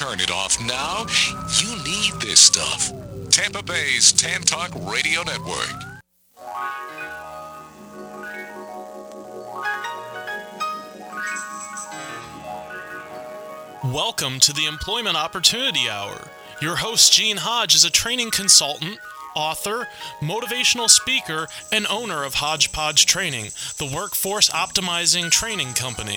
turn it off now. You need this stuff. Tampa Bay's Tan Talk Radio Network. Welcome to the Employment Opportunity Hour. Your host, Gene Hodge, is a training consultant, author, motivational speaker, and owner of Hodgepodge Training, the workforce optimizing training company.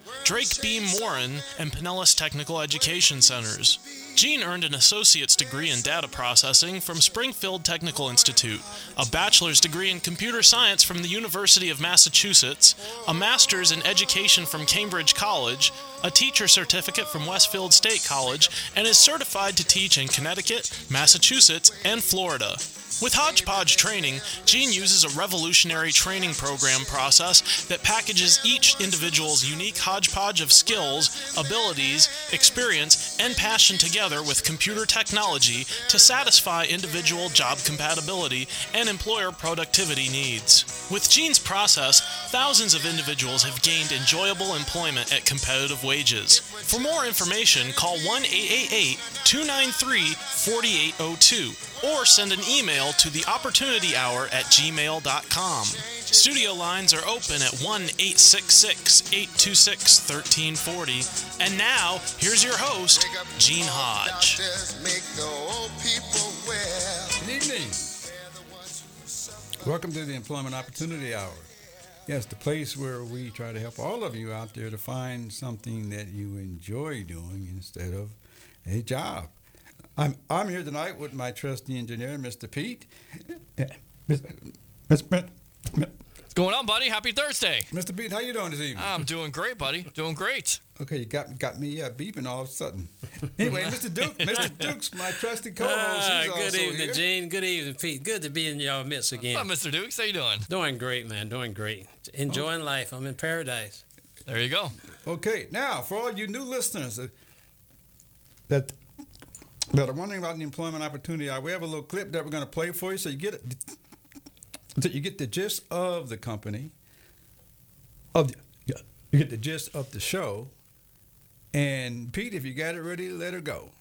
Drake Beam Morin, and Pinellas Technical Education Centers. Gene earned an associate's degree in data processing from Springfield Technical Institute, a bachelor's degree in computer science from the University of Massachusetts, a master's in education from Cambridge College, a teacher certificate from Westfield State College, and is certified to teach in Connecticut, Massachusetts, and Florida. With Hodgepodge Training, Gene uses a revolutionary training program process that packages each individual's unique hodgepodge of skills, abilities, experience, and passion together with computer technology to satisfy individual job compatibility and employer productivity needs. With Gene's process, thousands of individuals have gained enjoyable employment at competitive wages. For more information, call 1 888 293 4802 or send an email to the opportunity hour at gmail.com. Studio lines are open at 1 866 826 1340. And now, here's your host, Gene Hodge. Good evening. Welcome to the Employment Opportunity Hour. Yes, the place where we try to help all of you out there to find something that you enjoy doing instead of a job. I'm I'm here tonight with my trusty engineer, Mr. Pete. Mr. What's going on, buddy? Happy Thursday. Mr. Pete, how you doing this evening? I'm doing great, buddy. Doing great. Okay, you got got me uh, beeping all of a sudden. Anyway, Mr. Duke, Mr. Duke's my trusty co-host. Ah, good also evening, here. Gene. Good evening, Pete. Good to be in your midst again. Hi, Mr. Duke? How you doing? Doing great, man. Doing great. Enjoying life. I'm in paradise. There you go. Okay, now for all you new listeners that that are wondering about the employment opportunity, uh, we have a little clip that we're going to play for you, so you get it, so you get the gist of the company, of the, you get the gist of the show. And Pete, if you got it ready, let her go.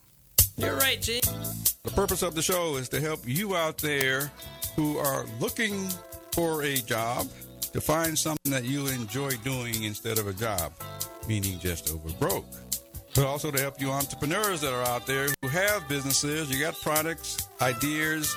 You're right, Gene. The purpose of the show is to help you out there who are looking for a job to find something that you enjoy doing instead of a job, meaning just over broke. But also to help you entrepreneurs that are out there who have businesses, you got products, ideas.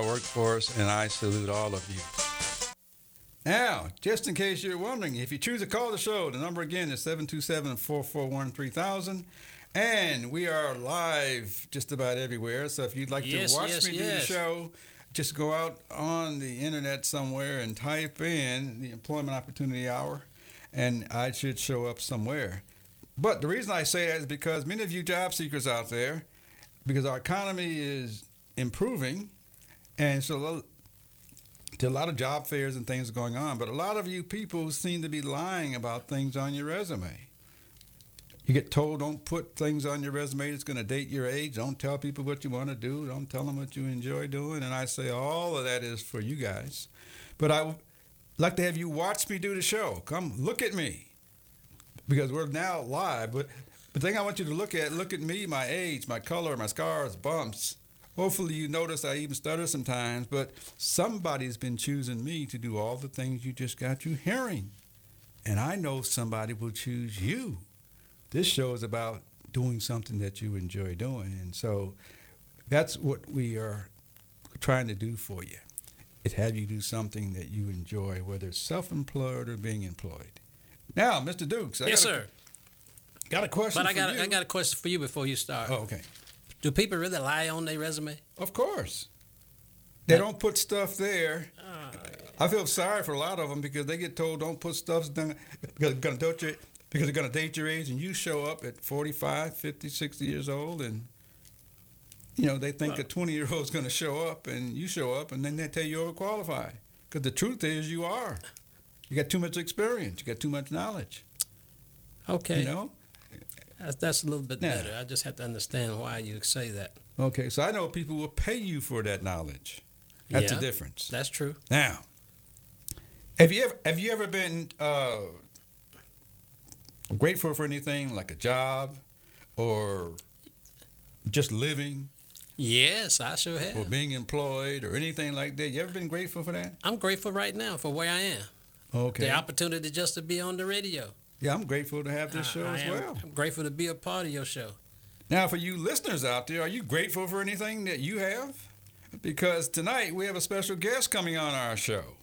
workforce, and I salute all of you. Now, just in case you're wondering, if you choose to call the show, the number again is 727 441 3000. And we are live just about everywhere. So if you'd like Yes, to watch yes, me do the show, just go out on the internet somewhere and type in the employment opportunity hour, and I should show up somewhere. But the reason I say that is because many of you job seekers out there, because our economy is improving, and so a lot of job fairs and things going on, but a lot of you people seem to be lying about things on your resume. You get told don't put things on your resume that's going to date your age. Don't tell people what you want to do. Don't tell them what you enjoy doing. And I say all of that is for you guys. But I would like to have you watch me do the show. Come look at me because we're now live. But the thing I want you to look at, look at me, my age, my color, my scars, bumps. Hopefully you notice I even stutter sometimes, but somebody's been choosing me to do all the things you just got you hearing. And I know somebody will choose you this show is about doing something that you enjoy doing. And so that's what we are trying to do for you. It have you do something that you enjoy, whether it's self-employed or being employed. Now, Mr. Dukes. I yes, got a- sir. Got a question But I got you. I got a question for you before you start. Oh, okay. Do people really lie on their resume? Of course. They don't put stuff there. Ah. I feel sorry for a lot of them because they get told don't put stuff down because it's gonna date your because it's gonna date your age and you show up at 45, 50, 60 years old and you know they think a 20 year old is gonna show up and you show up and then they tell you you're overqualified because the truth is you are. You got too much experience. You got too much knowledge. Okay. You know. That's, that's a little bit Yeah. better. I just have to understand why you say that. Okay, so I know people will pay you for that knowledge. That's Yeah. the difference. That's true. Now, have you ever have you ever been uh, grateful for anything like a job, or just living, Yes, I sure have. or being employed, or anything like that? You ever been grateful for that? I'm grateful right now for where I am. Okay. The opportunity just to be on the radio. Yeah, I'm grateful to have this I- show I as am- well. I'm grateful to be a part of your show. Now, for you listeners out there, are you grateful for anything that you have? Because tonight we have a special guest coming on our show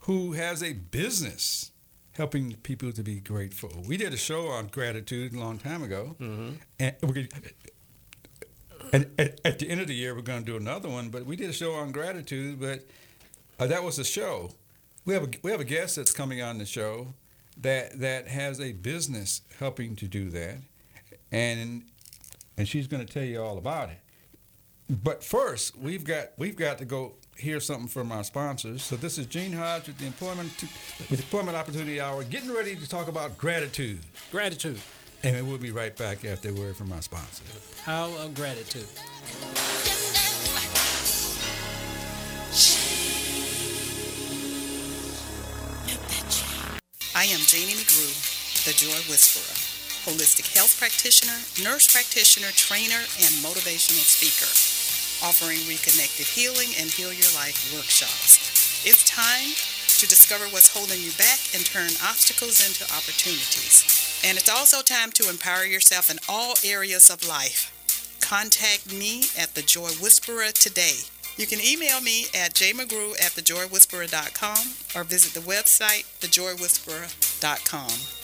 who has a business helping people to be grateful. We did a show on gratitude a long time ago. And, we're and at, at the end of the year, we're going to do another one. But we did a show on gratitude, but uh, that was a show. We have a, we have a guest that's coming on the show that that has a business helping to do that, and and she's going to tell you all about it. But first, we've got we've got to go hear something from our sponsors. So this is Gene Hodge with the Employment with Employment Opportunity Hour, getting ready to talk about gratitude, Gratitude. and we'll be right back after a word from our sponsors. How of gratitude. I am Janie McGrew, the Joy Whisperer, holistic health practitioner, nurse practitioner, trainer, and motivational speaker, offering reconnective healing and heal your life workshops. It's time to discover what's holding you back and turn obstacles into opportunities. And it's also time to empower yourself in all areas of life. Contact me at the Joy Whisperer today. You can email me at jmcgrew at thejoywhisperer.com or visit the website thejoywhisperer.com.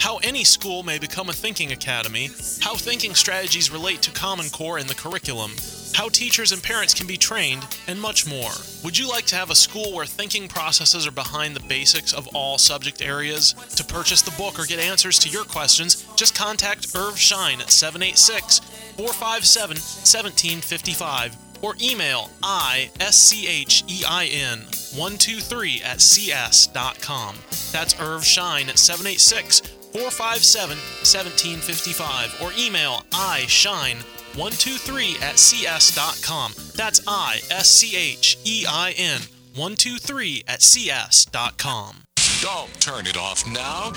how any school may become a thinking academy, how thinking strategies relate to Common Core in the curriculum, how teachers and parents can be trained, and much more. Would you like to have a school where thinking processes are behind the basics of all subject areas? To purchase the book or get answers to your questions, just contact Irv Schein at 786 457 1755 or email ISCHEIN 123 at cs.com. That's Irv Schein at 786 457 1755 or email ischein123 at cs.com. That's I S C H E I N 123 at cs.com. Don't turn it off now.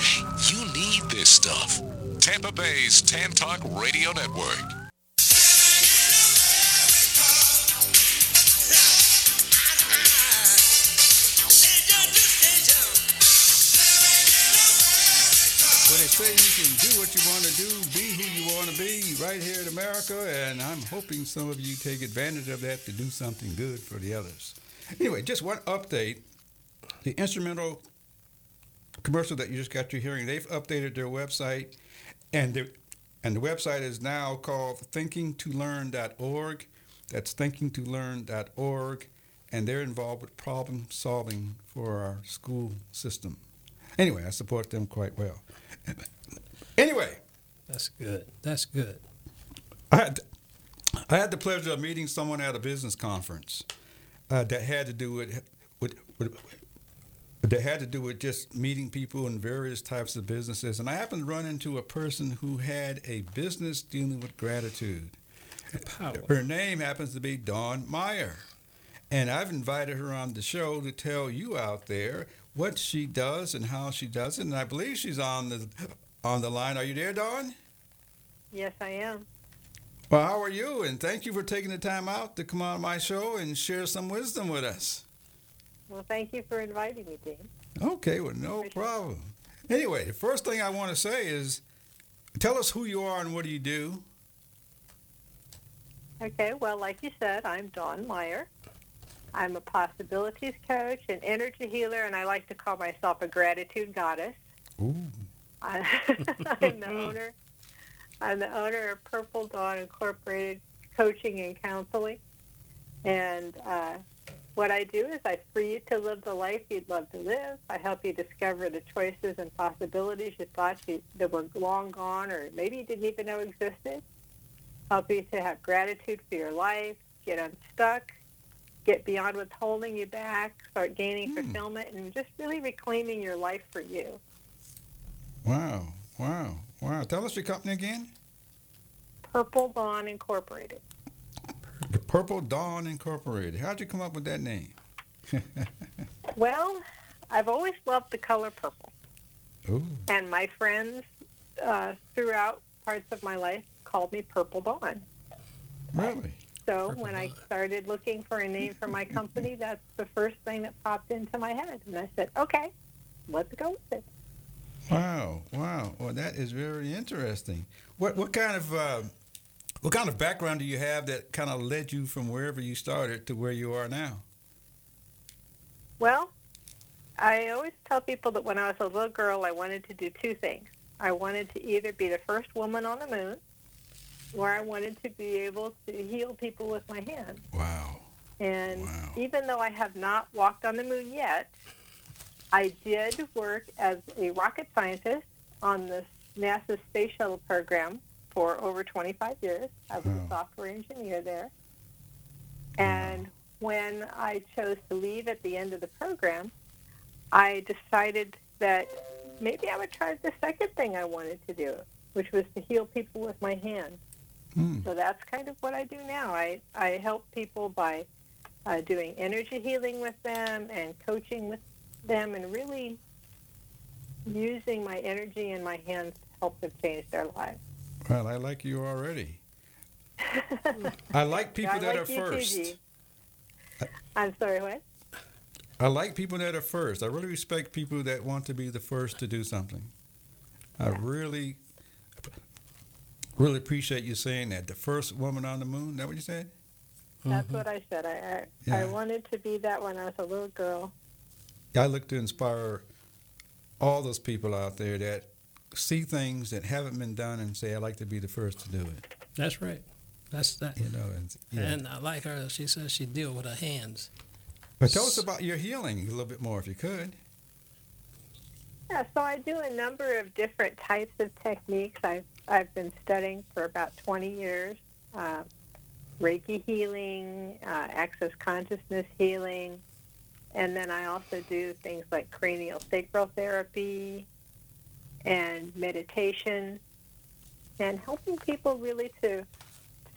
You need this stuff. Tampa Bay's Tan Talk Radio Network. Well, they say you can do what you want to do, be who you want to be, right here in America, and I'm hoping some of you take advantage of that to do something good for the others. Anyway, just one update. The instrumental commercial that you just got your hearing, they've updated their website, and and the website is now called thinkingtolearn.org. That's thinkingtolearn.org, and they're involved with problem solving for our school system. Anyway, I support them quite well. Anyway, That's good. That's good. I had, I had the pleasure of meeting someone at a business conference uh, that had to do with, with, with that had to do with just meeting people in various types of businesses. And I happened to run into a person who had a business dealing with gratitude. Power. Her name happens to be Dawn Meyer. And I've invited her on the show to tell you out there what she does and how she does it. And I believe she's on the on the line. Are you there, Dawn? Yes, I am. Well, how are you? And thank you for taking the time out to come on my show and share some wisdom with us. Well, thank you for inviting me, Dean. Okay, well, no problem. Anyway, the first thing I want to say is tell us who you are and what do you do? Okay, well, like you said, I'm Dawn Meyer. I'm a possibilities coach, an energy healer, and I like to call myself a gratitude goddess. Ooh. I'm the owner. I'm the owner of Purple Dawn Incorporated Coaching and Counseling, and uh, what I do is I free you to live the life you'd love to live. I help you discover the choices and possibilities you thought you, that were long gone, or maybe you didn't even know existed. Help you to have gratitude for your life, get unstuck, get beyond what's holding you back, start gaining fulfillment, and just really reclaiming your life for you. Wow, wow, wow. Tell us your company again. Purple Dawn Incorporated. Purple Dawn Incorporated. How'd you come up with that name? Well, I've always loved the color purple, Ooh. and my friends uh, throughout parts of my life called me Purple Dawn. Really? So when I started looking for a name for my company, that's the first thing that popped into my head, and I said, "Okay, let's go with it." Wow, wow. Well, that is very interesting. What what kind of uh, what kind of background do you have that kind of led you from wherever you started to where you are now? Well, I always tell people that when I was a little girl, I wanted to do two things. I wanted to either be the first woman on the moon, or I wanted to be able to heal people with my hands. Wow. And Wow. even though I have not walked on the moon yet, I did work as a rocket scientist on the NASA Space Shuttle program for over 25 years. I was Wow. a software engineer there. And when I chose to leave at the end of the program, I decided that maybe I would try the second thing I wanted to do, which was to heal people with my hands. Hmm. So that's kind of what I do now. I, I help people by uh, doing energy healing with them and coaching with them and really using my energy and my hands to help them change their lives. Well, I like you already. I like people I that like are you too, first. I'm sorry, what? I like people that are first. I really respect people that want to be the first to do something. I really, really appreciate you saying that. The first woman on the moon. Is that what you said? That's mm-hmm. what I said. I, I, I wanted to be that when I was a little girl. I look to inspire all those people out there that see things that haven't been done and say, "I'd like to be the first to do it." That's right. That's that. You know, and, yeah. And I like her. She says she deal with her hands. but tell us about your healing a little bit more, if you could. Yeah, so I do a number of different types of techniques. I've, I've been studying for about 20 years. Uh, Reiki healing, uh, access consciousness healing, and then I also do things like cranial sacral therapy and meditation and helping people really to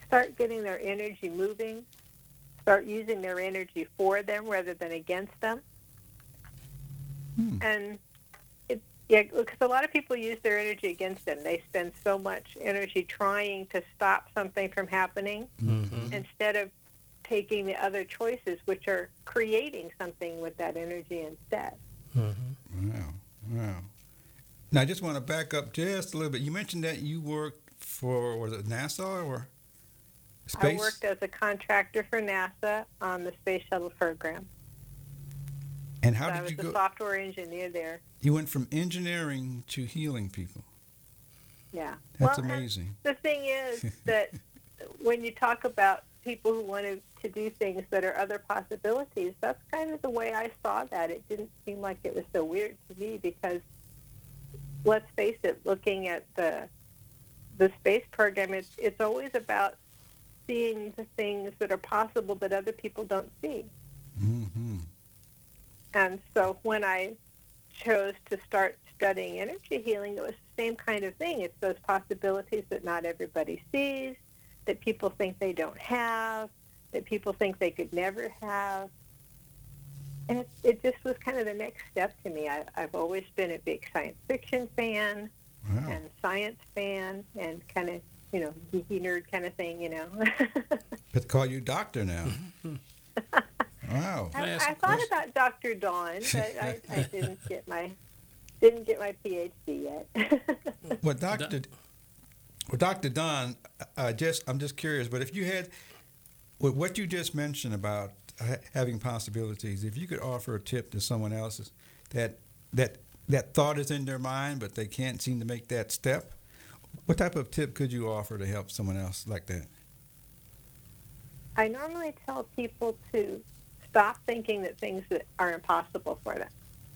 start getting their energy moving, start using their energy for them rather than against them. Hmm. And yeah, because a lot of people use their energy against them. They spend so much energy trying to stop something from happening Mm-hmm. instead of taking the other choices, which are creating something with that energy instead. Mm-hmm. Wow, wow. Now, I just want to back up just a little bit. You mentioned that you worked for, was it NASA or space? I worked as a contractor for NASA on the space shuttle program. And So how I did was you a go? software engineer there. You went from engineering to healing people. Yeah. That's well, amazing. The thing is that when you talk about people who wanted to do things that are other possibilities, that's kind of the way I saw that. It didn't seem like it was so weird to me because, let's face it, looking at the the space program, it's it's always about seeing the things that are possible that other people don't see. hmm And so when I chose to start studying energy healing, it was the same kind of thing. It's those possibilities that not everybody sees, that people think they don't have, that people think they could never have. And it, it just was kind of the next step to me. I, I've always been a big science fiction fan Wow. and science fan and kind of, you know, geeky nerd kind of thing, you know. But call you doctor now. wow. Can I I, ask I a thought about Dr. Dawn, but I, I didn't get my didn't get my PhD yet. Well, Doctor, well, Doctor Dawn, uh, just I'm just curious, but if you had, with what you just mentioned about ha- having possibilities, if you could offer a tip to someone else that that that thought is in their mind, but they can't seem to make that step, what type of tip could you offer to help someone else like that? I normally tell people to stop thinking that things that are impossible for them.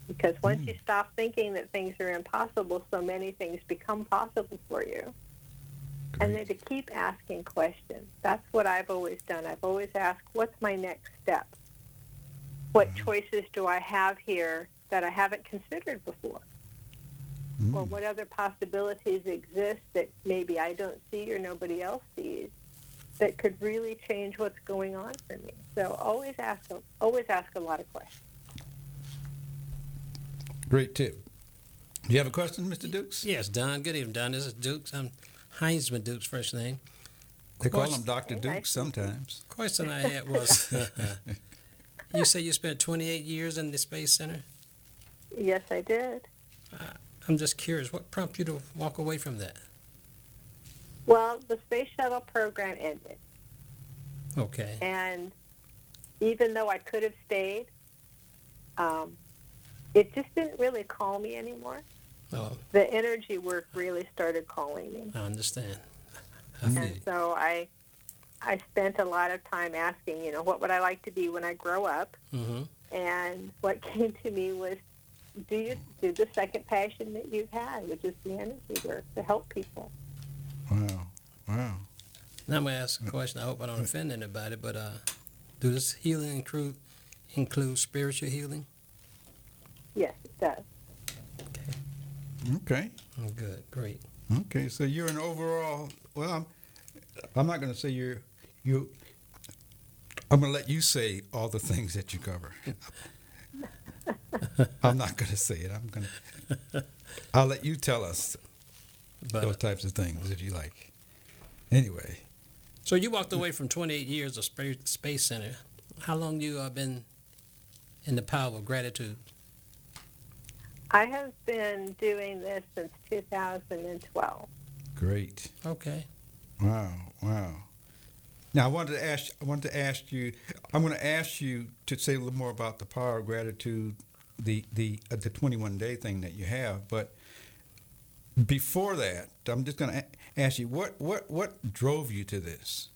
Because once hmm. you stop thinking that things are impossible, so many things become possible for you. And then to keep asking questions. That's what I've always done. I've always asked, what's my next step? What hmm. choices do I have here that I haven't considered before? Or hmm. what other possibilities exist that maybe I don't see or nobody else sees that could really change what's going on for me? So always ask, always ask a lot of questions. Great tip. Do you have a question, Mr. Dukes? Yes, Dawn. Good evening, Dawn. This is Dukes. I'm Heinzman Dukes' first name. They call him Doctor Very nice. Dukes sometimes. Question I had was, you say you spent 28 years in the Space Center. Yes, I did. Uh, I'm just curious, what prompted you to walk away from that? Well, the space shuttle program ended. Okay. And even though I could have stayed, um, it just didn't really call me anymore. Oh, The energy work really started calling me. I understand. I And so I I spent a lot of time asking, you know, what would I like to be when I grow up? Mhm. And what came to me was do you do the second passion that you've had, which is the energy work to help people. Wow. Wow. Now I'm gonna ask a question. I hope I don't offend anybody, but uh, do this healing include include spiritual healing? Yes, it does. Okay. Oh, good, great. Okay, so you're an overall. Well, I'm, I'm not going to say you're you. I'm going to let you say all the things that you cover. I'm not going to say it. I'm going to. I'll let you tell us But those types of things if you like. Anyway, so you walked away from 28 years of Space Space Center. How long you uh, been in the power of gratitude? I have been doing this since 2012. great. Okay. Wow, wow. Now I wanted to ask. I wanted to ask you. I'm going to ask you to say a little more about the power of gratitude, the the uh, the 21 day thing that you have. But before that, I'm just going to ask you what what what drove you to this.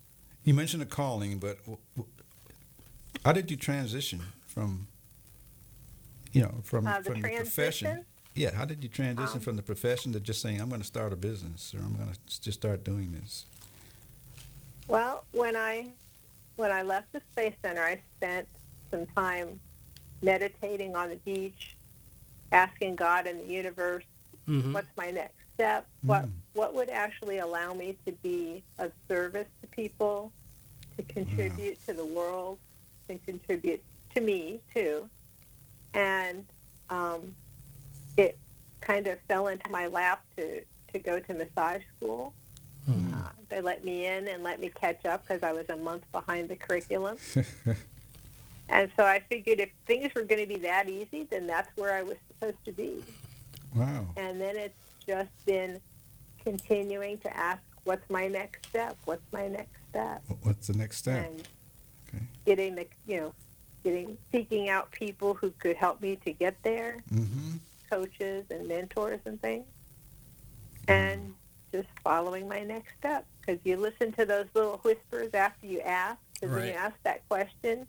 You mentioned a calling, but how did you transition from? You know, from Uh, the from the profession. Yeah, how did you transition Um, from the profession to just saying I'm going to start a business or I'm going to just start doing this? Well, when I when I left the space center, I spent some time meditating on the beach, asking God and the universe What's my next step? What what would actually allow me to be of service to people, to contribute to the world, to contribute to me too, and um, it kind of fell into my lap to to go to massage school. Uh, they let me in and let me catch up because I was a month behind the curriculum. and so I figured if things were going to be that easy, then that's where I was supposed to be. Wow. And then it's just been continuing to ask, what's my next step? What's my next step? What's the next step? And Okay. getting the, you know, getting seeking out people who could help me to get there, Mm-hmm. coaches and mentors and things, and just following my next step. Because you listen to those little whispers after you ask. Because when you ask that question,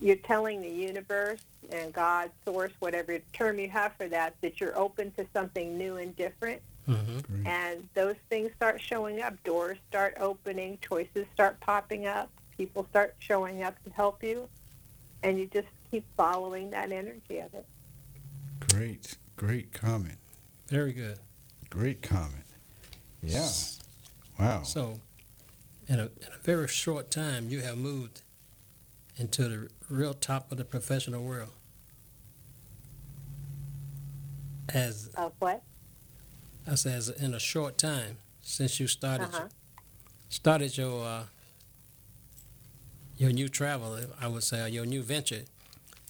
you're telling the universe and God, source, whatever term you have for that, that you're open to something new and different. Mm-hmm. And those things start showing up. Doors start opening. Choices start popping up. People start showing up to help you. And you just keep following that energy of it. Great. Great comment. Very good. Great comment. Yeah. Wow. So, in a, in a very short time, you have moved into the real top of the professional world. As Of what? I said, as in a short time since you started Uh-huh. started your uh, your new travel, I would say, or your new venture,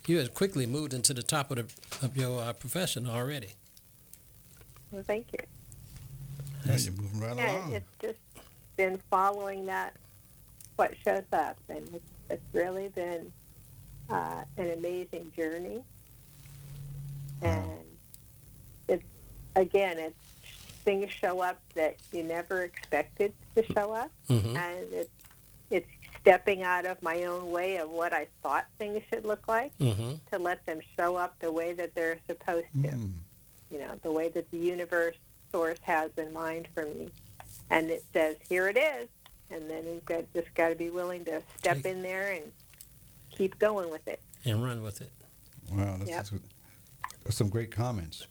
you have quickly moved into the top of the of your uh, profession already. Well, thank you. Yeah, you're moving right Yeah, along. it's just been following that, what shows up. And it's, it's really been uh, an amazing journey. And it's, again, it's things show up that you never expected to show up. Mm-hmm. and it's it's stepping out of my own way of what I thought things should look like Mm-hmm. to let them show up the way that they're supposed to. Mm. You know, the way that the universe source has in mind for me, and it says, "Here it is," and then you've got just got to be willing to step Take- in there and keep going with it. And run with it. Wow, that's, Yep. that's, that's some great comments.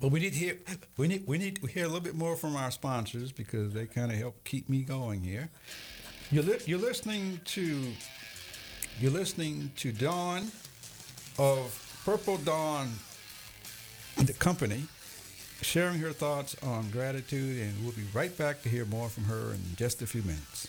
But we need to hear we need we need to hear a little bit more from our sponsors because they kind of help keep me going here. You're li- you're listening to you're listening to Dawn of Purple Dawn, the company, sharing her thoughts on gratitude, and we'll be right back to hear more from her in just a few minutes.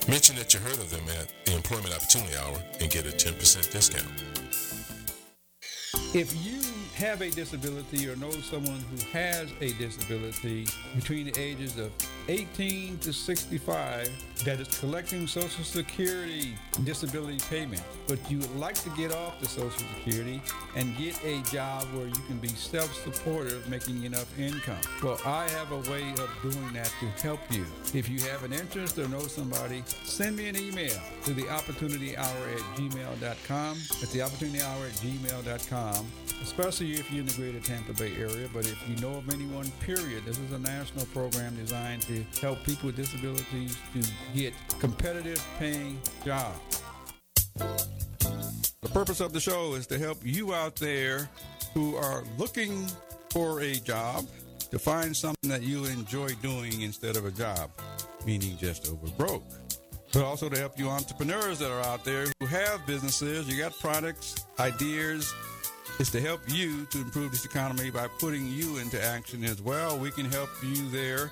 Mention that you heard of them at the Employment Opportunity Hour and get a 10% discount. If you have a disability or know someone who has a disability between the ages of 18 to 65 that is collecting Social Security disability payment, but you would like to get off the Social Security and get a job where you can be self-supportive, making enough income. Well, I have a way of doing that to help you. If you have an interest or know somebody, send me an email to the opportunity hour at gmail.com. At the opportunity hour at gmail.com especially if you're in the greater Tampa Bay area. But if you know of anyone, period, this is a national program designed to help people with disabilities to get competitive paying jobs. The purpose of the show is to help you out there who are looking for a job to find something that you enjoy doing instead of a job, meaning just over broke. But also to help you entrepreneurs that are out there who have businesses, you got products, ideas, is to help you to improve this economy by putting you into action as well. We can help you there.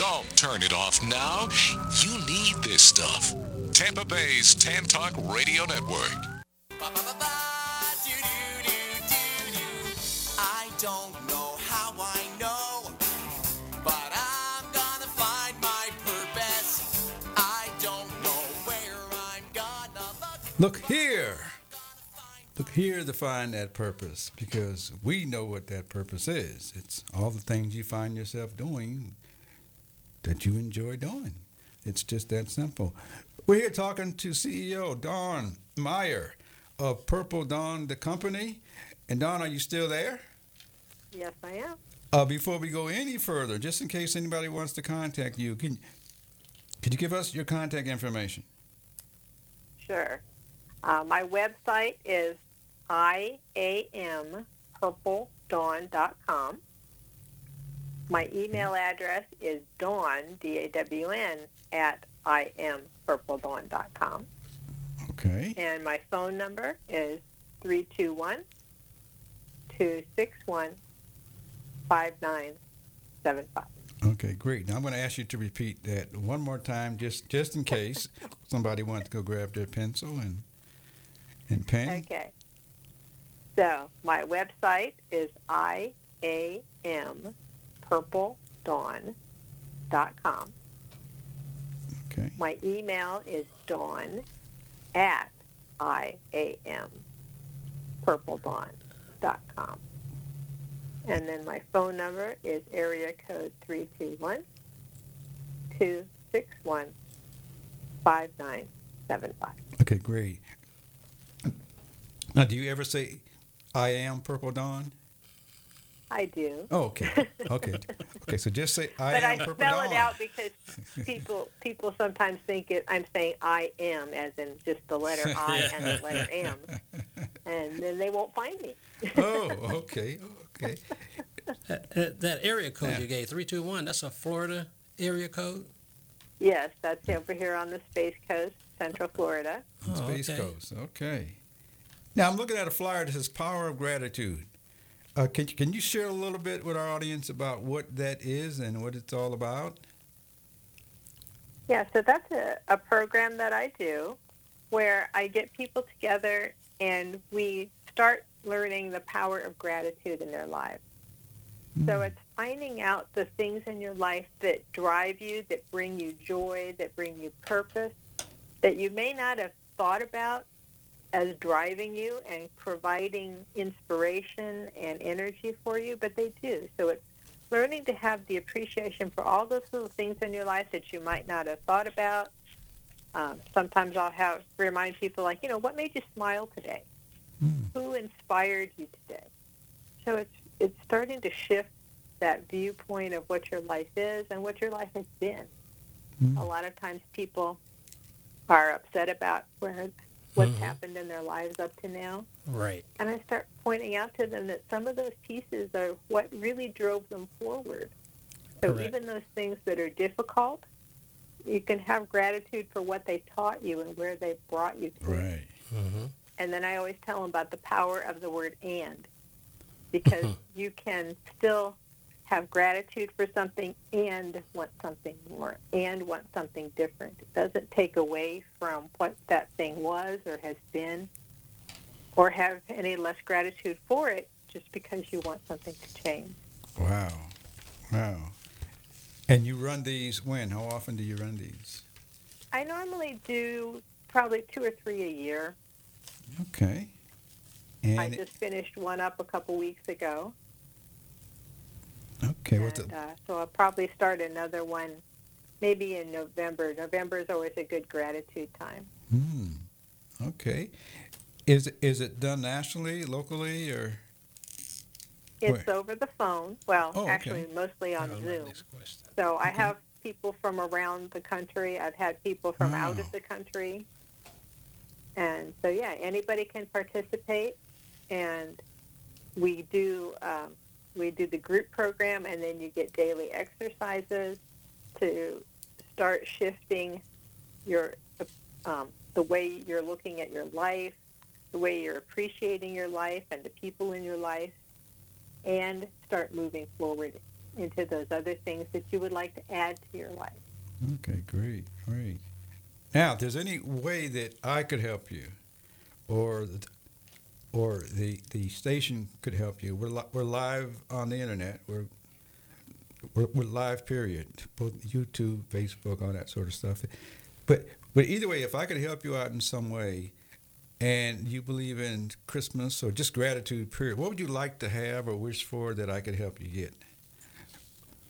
Don't turn it off now. You need this stuff. Tampa Bay's Tan Talk Radio Network. I don't know how I know, but I'm gonna find my purpose. I don't know where I'm gonna look. Look here. Look here to find that purpose because we know what that purpose is. It's all the things you find yourself doing that you enjoy doing. It's just that simple. We're here talking to CEO Dawn Meyer of Purple Dawn, the company. And Dawn, are you still there? Yes, I am. Uh, before we go any further, just in case anybody wants to contact you, can could you give us your contact information? Sure. Uh, my website is iampurpledawn.com. My mm-hmm. email address is dawn, D-A-W-N, at iampurpledawn.com. Okay. And my phone number is 321 261 5975. Okay, great. Now I'm going to ask you to repeat that one more time, just just in case somebody wants to go grab their pencil and and pen. Okay. So my website is iampurpledawn.com. Okay. My email is dawn at iampurpledawn.com. And then my phone number is area code 321 261 5975. Okay, great. Now, do you ever say, "I am Purple Dawn"? I do. Oh, okay, okay, okay. So just say, "I but am I Purple spell Dawn." it out because people people sometimes think it, I'm saying I am as in just the letter I and the letter M, and then they won't find me. oh, okay, okay. That, that- that area code Yeah. you gave, 321, that's a Florida area code? Yes, that's over here on the Space Coast, Central Florida. Oh, Space okay. Coast. Okay. Now I'm looking at a flyer that says "Power of Gratitude." Uh, can you, can you share a little bit with our audience about what that is and what it's all about? Yeah, so that's a, a program that I do where I get people together and we start learning the power of gratitude in their lives. So it's finding out the things in your life that drive you, that bring you joy, that bring you purpose, that you may not have thought about as driving you and providing inspiration and energy for you, but they do. So it's learning to have the appreciation for all those little things in your life that you might not have thought about. Um, sometimes I'll have remind people like, you know, what made you smile today? Who inspired you today? So it's it's starting to shift that viewpoint of what your life is and what your life has been. A lot of times people are upset about where what's mm-hmm. happened in their lives up to now. Right. And I start pointing out to them that some of those pieces are what really drove them forward. So Correct. even those things that are difficult, you can have gratitude for what they taught you and where they brought you to. Right. Mm-hmm. And then I always tell them about the power of the word and, because you can still have gratitude for something and want something more and want something different. It doesn't take away from what that thing was or has been or have any less gratitude for it just because you want something to change. Wow. Wow. And you run these when? How often do you run these? I normally do probably two or three a year. Okay. I just finished one up a couple weeks ago. Okay, what's and, it? uh, so I'll probably start another one maybe in November. November is always a good gratitude time. Hmm. Okay. Is is it done nationally, locally, or It's Where? over the phone. Well, Oh, okay. actually, mostly on Oh, Zoom. next question. So I have people from around the country. I've had people from out of the country. And so, yeah, anybody can participate. And we do um, we do the group program, and then you get daily exercises to start shifting your um, the way you're looking at your life, the way you're appreciating your life and the people in your life, and start moving forward into those other things that you would like to add to your life. Okay, great, great. Now, if there's any way that I could help you, or or the the station could help you, we're li- we're live on the internet. We're we're, we're live. Period. Both YouTube, Facebook, all that sort of stuff. But but either way, if I could help you out in some way, and you believe in Christmas or just gratitude, period, what would you like to have or wish for that I could help you get?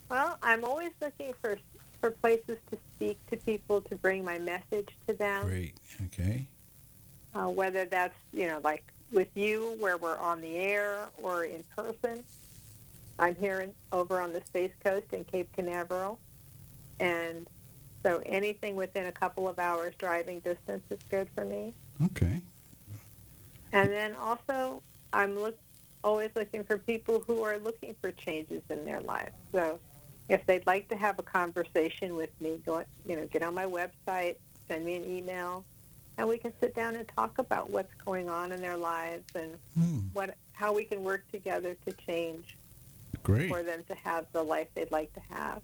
Well, I'm always looking for for places to speak to people to bring my message to them. Great. Okay. Uh, whether that's you know like with you where we're on the air or in person. I'm here in, over on the Space Coast in Cape Canaveral, and so anything within a couple of hours driving distance is good for me. Okay. And then also, I'm look, always looking for people who are looking for changes in their lives. So, if they'd like to have a conversation with me, go you know get on my website, send me an email, and we can sit down and talk about what's going on in their lives and Hmm. what how we can work together to change Great. for them to have the life they'd like to have.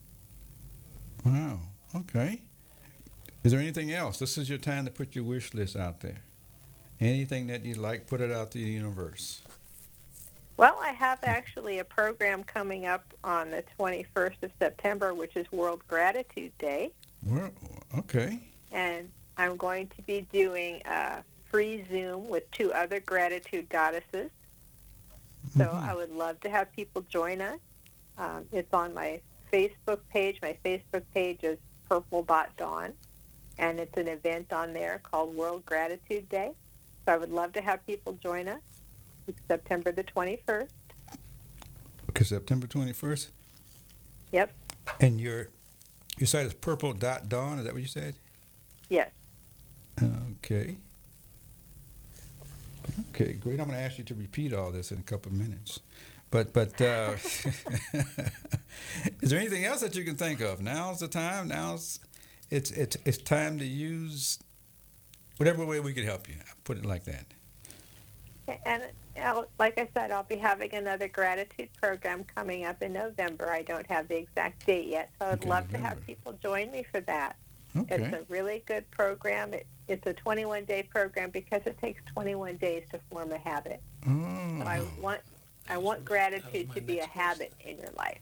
Wow. Okay. Is there anything else? This is your time to put your wish list out there. Anything that you'd like, put it out to the universe. Well, I have actually a program coming up on the 21st of September, which is World Gratitude Day. Well, okay. and I'm going to be doing a free Zoom with two other gratitude goddesses. So Mhm. I would love to have people join us. Um, it's on my Facebook page. My Facebook page is Purple Dot Dawn, and it's an event on there called World Gratitude Day. So I would love to have people join us. It's September the 21st. Okay, September 21st. Yep. And your your site is purple dot dawn. Is that what you said? Yes. Okay. Okay, great. I'm going to ask you to repeat all this in a couple of minutes. But but uh, is there anything else that you can think of? Now's the time. Now's it's it's it's time to use whatever way we could help you. Put it like that. And uh, like I said, I'll be having another gratitude program coming up in November. I don't have the exact date yet, so I'd Okay, love to have people join me for that. Okay. It's a really good program. It, it's a 21 day program because it takes 21 days to form a habit. Oh. So I want I want gratitude to be a habit in your life.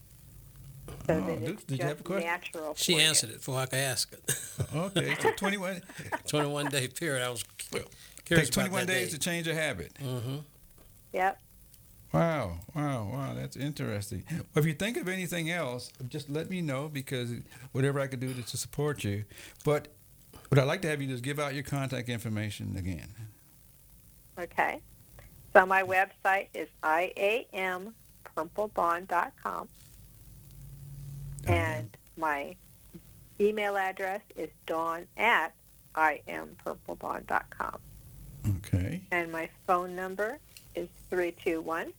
So Oh, that Luke, it's did you have a question? natural. She for you. answered it before I could ask it. Okay, so 21 21 day period. I was takes curious about 21 that days day. to change a habit. Mm-hmm. Yep. Wow, wow, wow, that's interesting. Well, if you think of anything else, just let me know because whatever I could do to, to support you. But what I'd like to have you just give out your contact information again. Okay. So my website is iampurpledawn.com. And my email address is dawn at iampurpledawn.com. Okay. And my phone number is 321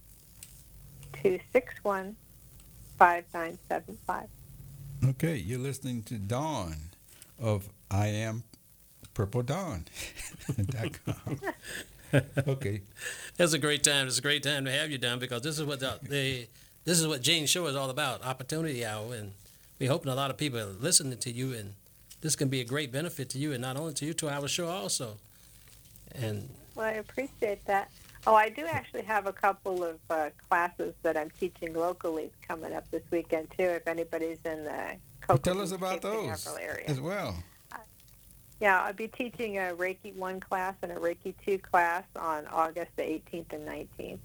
261 5975. Okay, you're listening to Dawn of I Am Purple Dawn. okay. It's a great time. It's a great time to have you down because this is what the, the this is what Gene's show is all about, opportunity hour, and we're hoping a lot of people are listening to you, and this can be a great benefit to you, and not only to you, to our show also. And Well, I appreciate that. Oh, I do actually have a couple of uh, classes that I'm teaching locally coming up this weekend too. If anybody's in the Well, Cocoa tell us about those area. as well. Yeah, I'll be teaching a Reiki 1 class and a Reiki 2 class on August the 18th and 19th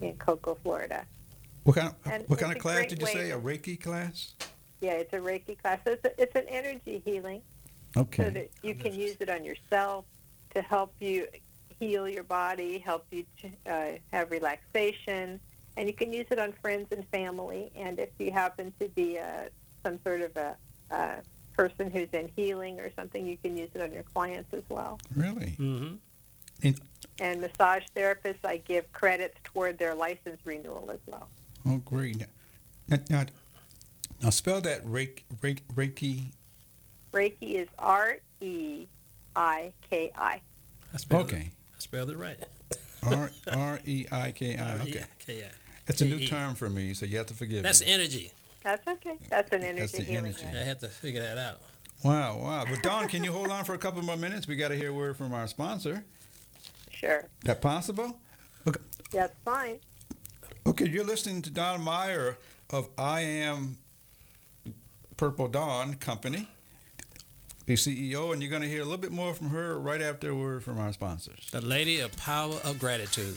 in Cocoa, Florida. What kind of, And what kind of class did you say? to- A Reiki class? Yeah, it's a Reiki class. It's, a, it's an energy healing Okay. so that you can use it on yourself to help you heal your body, help you uh, have relaxation, and you can use it on friends and family. And if you happen to be a, some sort of a, a person who's in healing or something, you can use it on your clients as well. Really? Mm-hmm. And, And massage therapists, I give credits toward their license renewal as well. oh, great. Now, now, now spell that Reiki. Reiki, Reiki. Reiki is R E I K I. I spelled Okay. It, I spelled it right. R R E I K I. Okay. R-E-I-K-I. That's a new term for me, so you have to forgive That's me. That's energy. That's okay. That's an energy That's the healing. energy. I have to figure that out. Wow, wow. But Dawn, can you hold on for a couple more minutes? We got to hear a word from our sponsor. Sure. That possible? Okay. That's fine. Okay, you're listening to Dawn Meyer of I Am Purple Dawn Company, the CEO, and you're going to hear a little bit more from her right after a word from our sponsors. The lady of power of gratitude.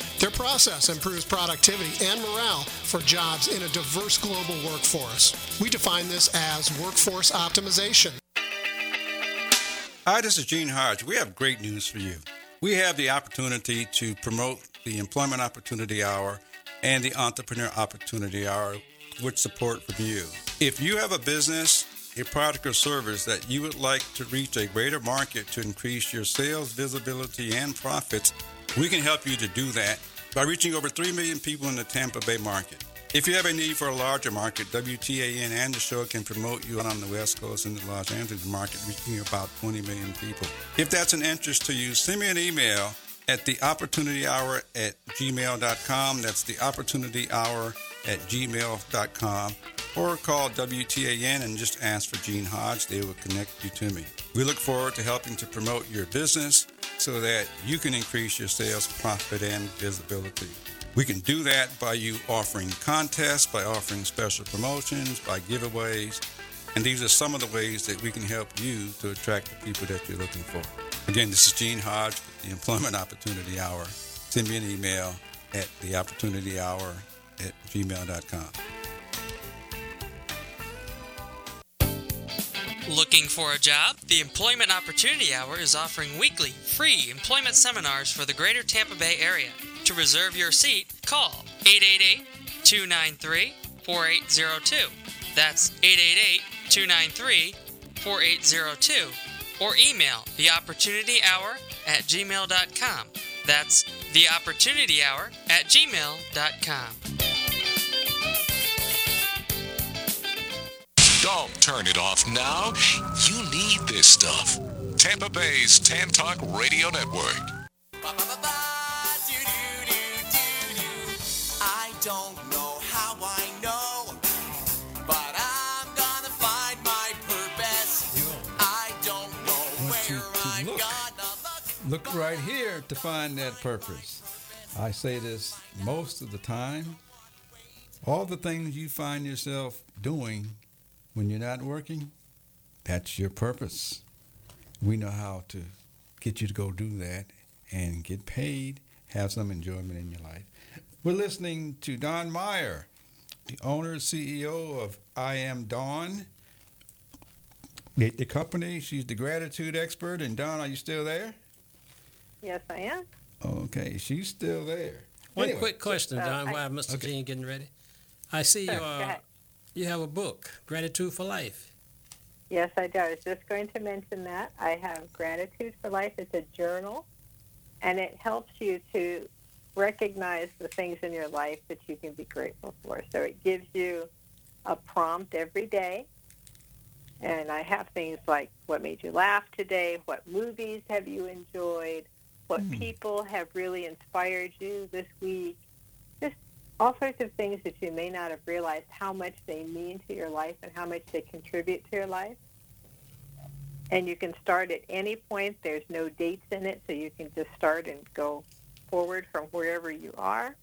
Their process improves productivity and morale for jobs in a diverse global workforce. We define this as workforce optimization. Hi, this is Gene Hodge. We have great news for you. We have the opportunity to promote the Employment Opportunity Hour and the Entrepreneur Opportunity Hour with support from you. If you have a business, a product or service that you would like to reach a greater market to increase your sales, visibility, and profits, we can help you to do that by reaching over 3 million people in the Tampa Bay market. If you have a need for a larger market, WTAN and the show can promote you on the West Coast and the Los Angeles market, reaching about 20 million people. If that's an interest to you, send me an email at the opportunity hour at gmail.com. That's the opportunity hour at gmail.com. Or call WTAN and just ask for Gene Hodge. They will connect you to me. We look forward to helping to promote your business so that you can increase your sales, profit, and visibility. We can do that by you offering contests, by offering special promotions, by giveaways. And these are some of the ways that we can help you to attract the people that you're looking for. Again, this is Gene Hodge with the Employment Opportunity Hour. Send me an email at the opportunity hour at gmail.com. Looking for a job? The Employment Opportunity Hour is offering weekly free employment seminars for the greater Tampa Bay area. To reserve your seat, call 888 293 4802. That's 888 293 4802. Or email the Opportunity Hour at gmail.com. That's the Opportunity Hour at gmail.com. Don't turn it off now. You need this stuff. Tampa Bay's Tan Talk Radio Network. I don't know how I know, but I'm gonna find my purpose. I don't know where I'm look. gonna look. Look right here to find that purpose. I say this most of the time. All the things you find yourself doing when you're not working, that's your purpose. We know how to get you to go do that and get paid, have some enjoyment in your life. We're listening to Dawn Meyer, the owner CEO of I Am Dawn. The, the company, she's the gratitude expert. And Dawn, are you still there? Yes, I am. Okay, she's still there. One Anyway, quick question, uh, so John, I- while Mr. Okay. Gene getting ready. I see Sure, you, go ahead. you have a book, Gratitude for Life. Yes, I do. I was just going to mention that. I have Gratitude for Life. It's a journal, and it helps you to recognize the things in your life that you can be grateful for. So it gives you a prompt every day. And I have things like what made you laugh today, what movies have you enjoyed, what hmm. people have really inspired you this week. All sorts of things that you may not have realized how much they mean to your life and how much they contribute to your life. And you can start at any point. There's no dates in it, so you can just start and go forward from wherever you are.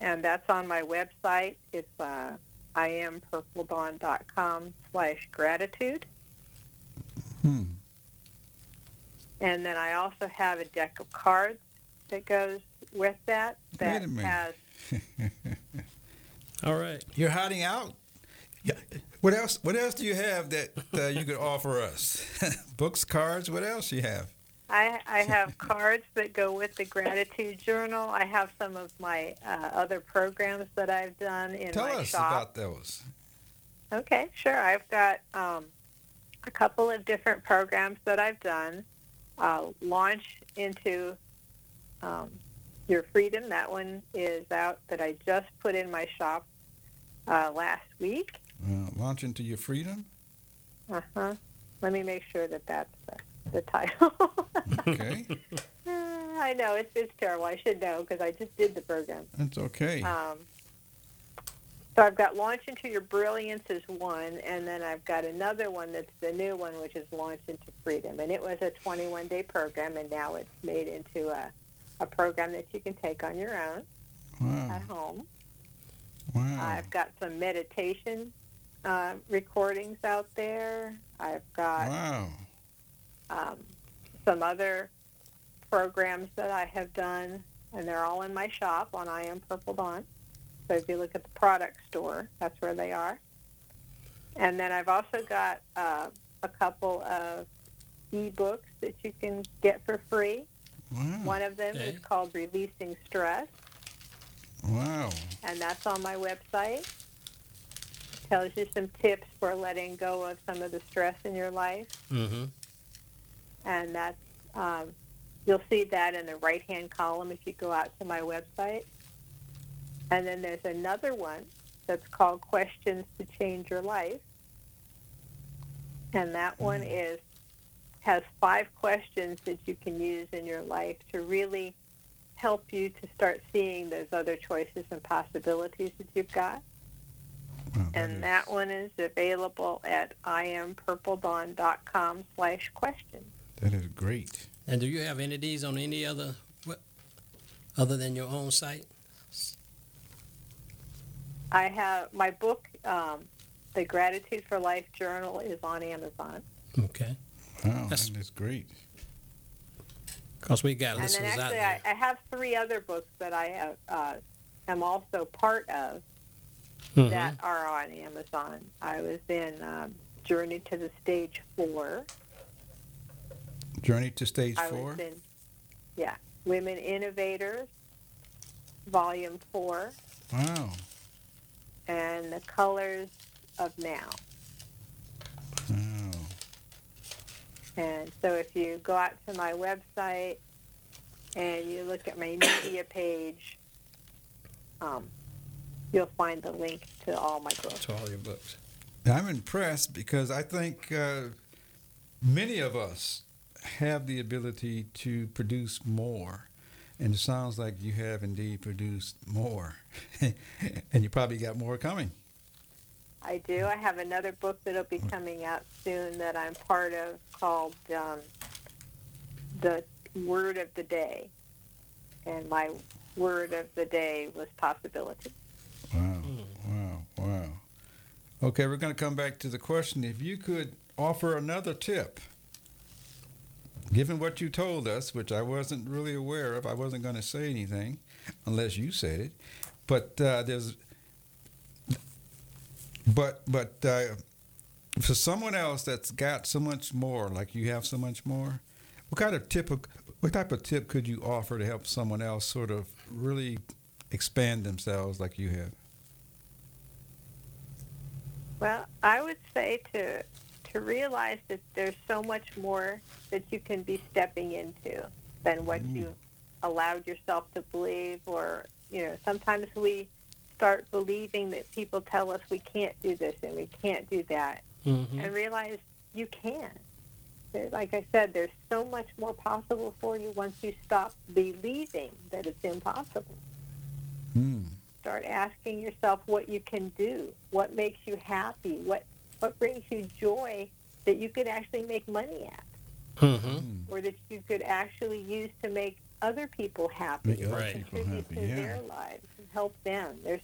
And that's on my website. It's uh, iampurpledawn.com slash gratitude. Hmm. And then I also have a deck of cards that goes with that that Wait a minute. has All right. You're hiding out. Yeah. What else? What else do you have that uh, you could offer us? Books, cards. What else you have? I, I have cards that go with the gratitude journal. I have some of my uh, other programs that I've done in my life. Tell my us shop. about those. Okay, sure. I've got um, a couple of different programs that I've done. Uh, launch into um, your freedom. That one is out that I just put in my shop uh, last week. Uh, launch into your freedom. Uh huh. Let me make sure that that's the, the title. Okay, Uh, I know it's it's terrible. I should know because I just did the program. that's okay. Um, so I've got Launch into Your Brilliance is one, and then I've got another one that's the new one, which is Launch into Freedom. And it was a 21-day program, and now it's made into a, a program that you can take on your own Wow, at home. wow. I've got some meditation uh, recordings out there. I've got Wow. um, some other programs that I have done, and they're all in my shop on I Am Purple Dawn. So if you look at the product store, that's where they are. And then I've also got uh, a couple of e-books that you can get for free. Wow. One of them Okay. is called Releasing Stress, Wow. and that's on my website. Tells you some tips for letting go of some of the stress in your life. Mm-hmm. and that's um, you'll see that in the right hand column if you go out to my website. And then there's another one that's called Questions to Change Your Life, and that one is has five questions that you can use in your life to really help you to start seeing those other choices and possibilities that you've got. Wow, that And is- that one is available at iampurpledawn.com slash questions. that is great. And do you have any of these on any other, what, other than your own site? I have my book, um, The Gratitude for Life Journal, is on Amazon. Okay. Wow, That's- that is great. Because we got And then listeners out actually, there. I, I have three other books that I have, uh, am also part of Mhm. that are on Amazon. I was in um, Journey to the Stage Four. Journey to stage I four. was in, yeah, Women Innovators, Volume Four, Wow. and The Colors of Now. Wow. And so if you go out to my website and you look at my media page, um, you'll find the link to all my books. To all your books. I'm impressed because I think uh, many of us have the ability to produce more. And it sounds like you have indeed produced more. and you probably got more coming. I do. I have another book that'll be coming out soon that I'm part of called um, The Word of the Day. And my word of the day was possibility. Wow, wow, wow. Okay, we're going to come back to the question. If you could offer another tip, given what you told us, which I wasn't really aware of, I wasn't going to say anything unless you said it. But uh, there's, but but uh, for someone else that's got so much more, like you have so much more, what kind of tip? What type of tip could you offer to help someone else sort of really expand themselves like you have? Well, I would say to to realize that there's so much more that you can be stepping into than what you allowed yourself to believe or you know, sometimes we start believing that people tell us we can't do this and we can't do that Mm-hmm. and realize you can. Like I said, there's so much more possible for you once you stop believing that it's impossible. Hmm. start asking yourself what you can do, what makes you happy, what what brings you joy that you could actually make money at, Mm-hmm. or that you could actually use to make other people happy, Make other Right. people happy, to yeah. their lives and help them. There's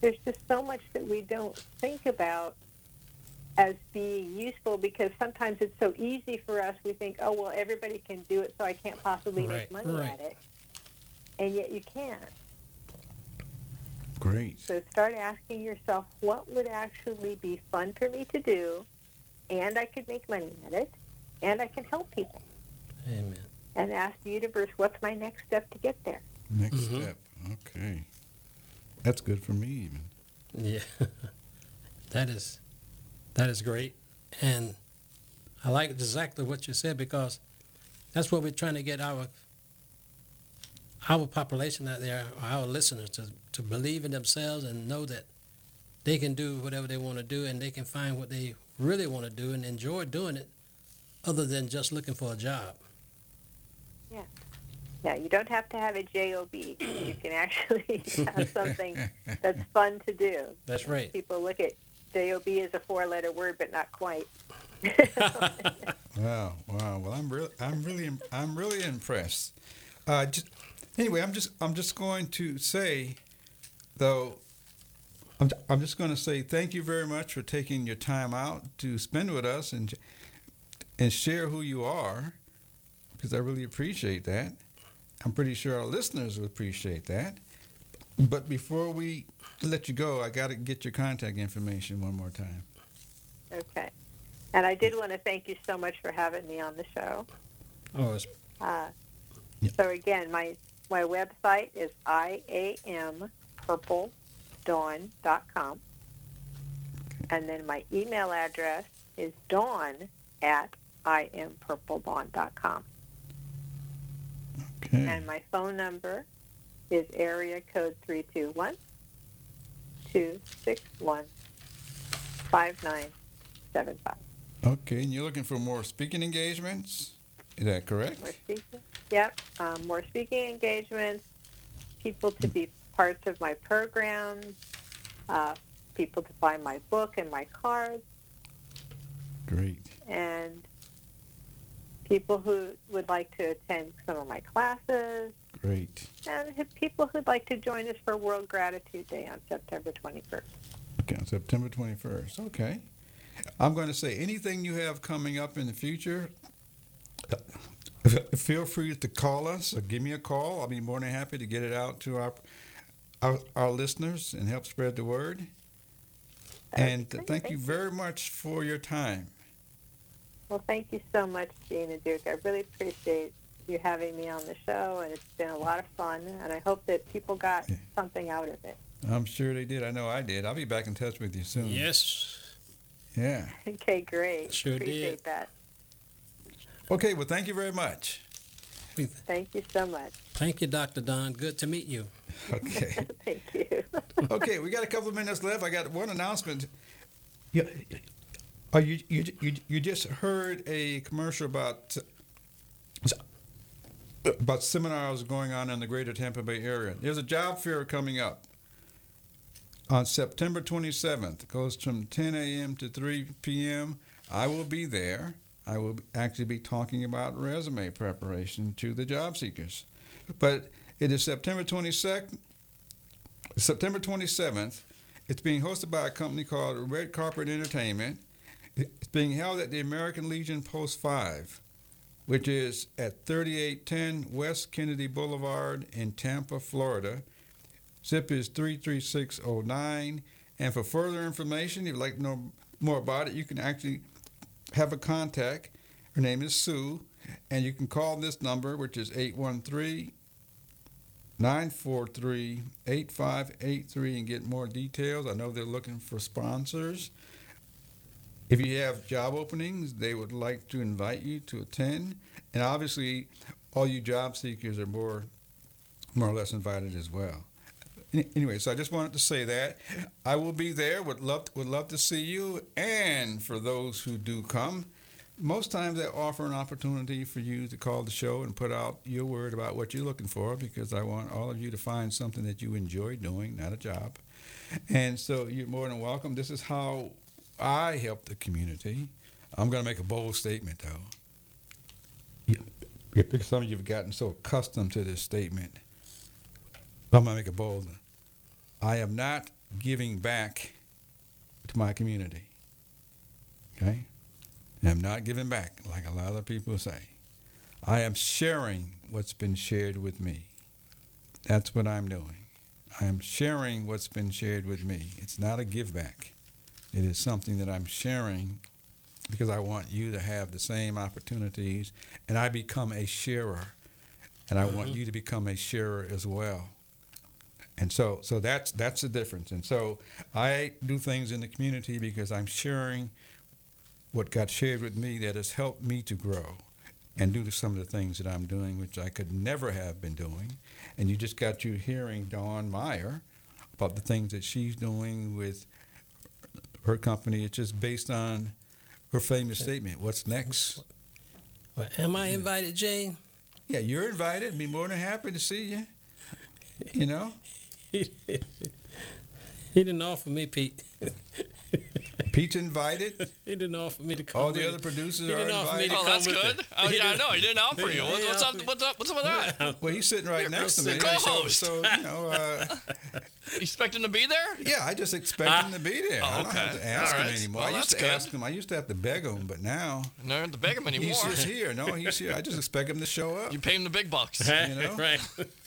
there's just so much that we don't think about as being useful because sometimes it's so easy for us. We think, oh well, everybody can do it, so I can't possibly make money right. at it, and yet you can. Great. So start asking yourself, what would actually be fun for me to do, and I could make money at it, and I can help people. Amen. And ask the universe, what's my next step to get there? Next Mhm. step. Okay. That's good for me even. Yeah, that is that is great, and I like exactly what you said because that's what we're trying to get our our population out there, our listeners, to to believe in themselves and know that they can do whatever they want to do, and they can find what they really want to do and enjoy doing it, other than just looking for a job. Yeah, you don't have to have a job. You can actually have something that's fun to do. That's right. People look at job as a four-letter word, but not quite. Wow, wow. Well, I'm really, I'm really, I'm really impressed. Uh, just anyway, I'm just, I'm just going to say, though, I'm, I'm just going to say thank you very much for taking your time out to spend with us and and share who you are, because I really appreciate that. I'm pretty sure our listeners will appreciate that. But before we let you go, I got to get your contact information one more time. Okay. And I did want to thank you so much for having me on the show. Oh, it's Uh, Yeah. So again, my my website is iampurpledawn.com, and then my email address is dawn at iampurpledawn.com, Okay. and my phone number is area code 321 261 5975. Okay, and you're looking for more speaking engagements? Is that correct? More speaking. Yep. Um, more speaking engagements. People to be parts of my programs. Uh, people to buy my book and my cards, Great. and people who would like to attend some of my classes, Great. and people who'd like to join us for World Gratitude Day on September 21st. Okay, on September 21st. Okay. I'm going to say anything you have coming up in the future, uh, feel free to call us or give me a call. I'll be more than happy to get it out to our our, our listeners and help spread the word. And great. thank you very much for your time. Well, thank you so much, Gene and Duke. I really appreciate you having me on the show, and it's been a lot of fun, and I hope that people got something out of it. I'm sure they did. I know I did. I'll be back in touch with you soon. yes. Yeah. Okay, great. Sure Appreciate did. that. Okay, well, thank you very much. Thank you so much. Thank you, Dr. Dawn. Good to meet you. Okay. Thank you. okay, we got a couple of minutes left. I got one announcement. Yeah, uh, you, you, you, you just heard a commercial about about seminars going on in the greater Tampa Bay area. There's a job fair coming up on September 27th. It goes from 10 a.m. to 3 p.m. I will be there. I will actually be talking about resume preparation to the job seekers. But it is September 22nd, September 27th. It's being hosted by a company called Red Carpet Entertainment. It's being held at the American Legion Post 5, which is at 3810 West Kennedy Boulevard in Tampa, Florida. Zip is 33609. And for further information, if you'd like to know more about it, you can actually have a contact. Her name is Sue, and you can call this number, which is 813 943 8583 and get more details. I know they're looking for sponsors. If you have job openings, they would like to invite you to attend. And obviously, all you job seekers are more, more or less invited as well. Anyway, so I just wanted to say that I will be there. Would love would love to see you. And for those who do come, most times I offer an opportunity for you to call the show and put out your word about what you're looking for because I want all of you to find something that you enjoy doing, not a job. And so you're more than welcome. This is how I help the community. I'm going to make a bold statement, though. Yeah, because some of you have gotten so accustomed to this statement. I'm going to make it bold. one. I am not giving back to my community. Okay? I'm not giving back like a lot of people say. I am sharing what's been shared with me. That's what I'm doing. I am sharing what's been shared with me. It's not a give back. It is something that I'm sharing because I want you to have the same opportunities and I become a sharer. And I want mm-hmm. you to become a sharer as well. And so so that's that's the difference. And so I do things in the community because I'm sharing what got shared with me that has helped me to grow and do some of the things that I'm doing, which I could never have been doing. And you just got you hearing Dawn Meyer about the things that she's doing with her company. It's just based on her famous statement, what's next? Well, am I invited, Jane? Yeah, you're invited. Be more than happy to see you. You know? he didn't offer me, Pete. Pete's invited. he didn't offer me to come. All the with other producers He are didn't offer me invited. to Oh, come that's good. him. Oh, yeah, I know. He didn't offer you. he What's, what's up? What's up? What's up with that? Well, he's sitting right next to me. Mr. So, Co-host. so, you know, uh, Expect him to be there? yeah, I just expect him to be there. I don't have to ask All him anymore. Well, I used to good. ask him. I used to have to beg him, but now No, I don't have to beg him anymore. he's just here. No, he's here. I just expect him to show up. You pay him the big bucks. You know? right.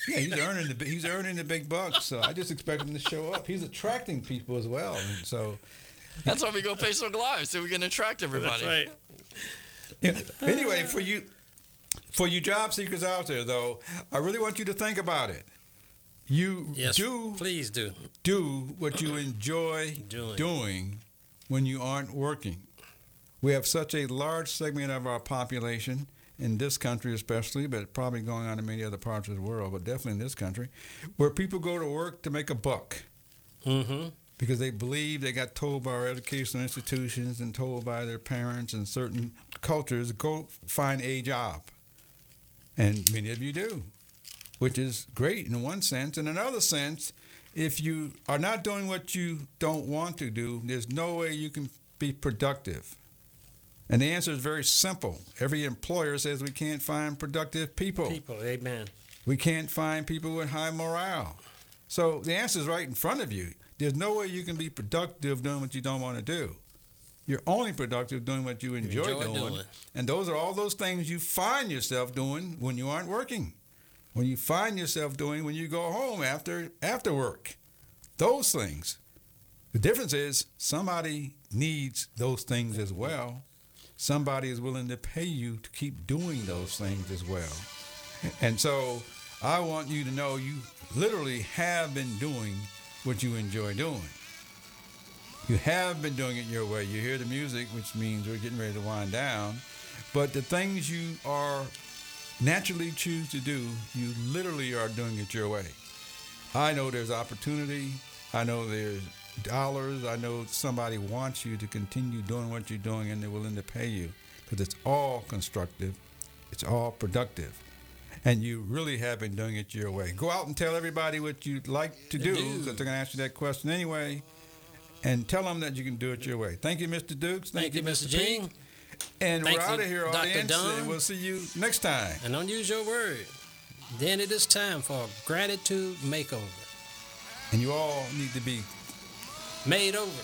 Yeah, he's earning the he's earning the big bucks. So I just expect him to show up. He's attracting people as well. And so That's why we go Facebook Live, so we can attract everybody. That's right. Yeah. Anyway, for you, for you job seekers out there, though, I really want you to think about it. You Yes. do Please do. do what you enjoy Doing. doing when you aren't working. We have such a large segment of our population in this country, especially, but probably going on in many other parts of the world, but definitely in this country, where people go to work to make a buck Mm-hmm. Because they believe they got told by our educational institutions and told by their parents and certain cultures go find a job and many of you do which is great in one sense in another sense if you are not doing what you don't want to do there's no way you can be productive and the answer is very simple every employer says we can't find productive people People, amen. we can't find people with high morale. So the answer is right in front of you. There's no way you can be productive doing what you don't want to do. You're only productive doing what you enjoy, enjoy doing. doing. And those are all those things you find yourself doing when you aren't working. When you find yourself doing when you go home after after work. Those things. The difference is somebody needs those things as well. Somebody is willing to pay you to keep doing those things as well. And so I want you to know you literally have been doing what you enjoy doing. You have been doing it your way. You hear the music, which means we're getting ready to wind down. But the things you are naturally choose to do, you literally are doing it your way. I know there's opportunity. I know there's dollars. I know somebody wants you to continue doing what you're doing and they're willing to pay you because it's all constructive, it's all productive. And you really have been doing it your way. Go out and tell everybody what you'd like to do, because they're going to ask you that question anyway, and tell them that you can do it your way. Thank you, Mr. Dukes. Thank, you, Mr. Gene. And Thank we're out of here, Dr. audience, Dawn. and we'll see you next time. And don't use your word. Then it is time for gratitude makeover. And you all need to be Made over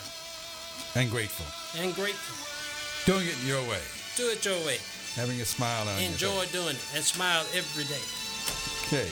and grateful. and grateful. Doing it your way. Do it your way. Having a smile on your face. Enjoy doing it and smile every day. Okay.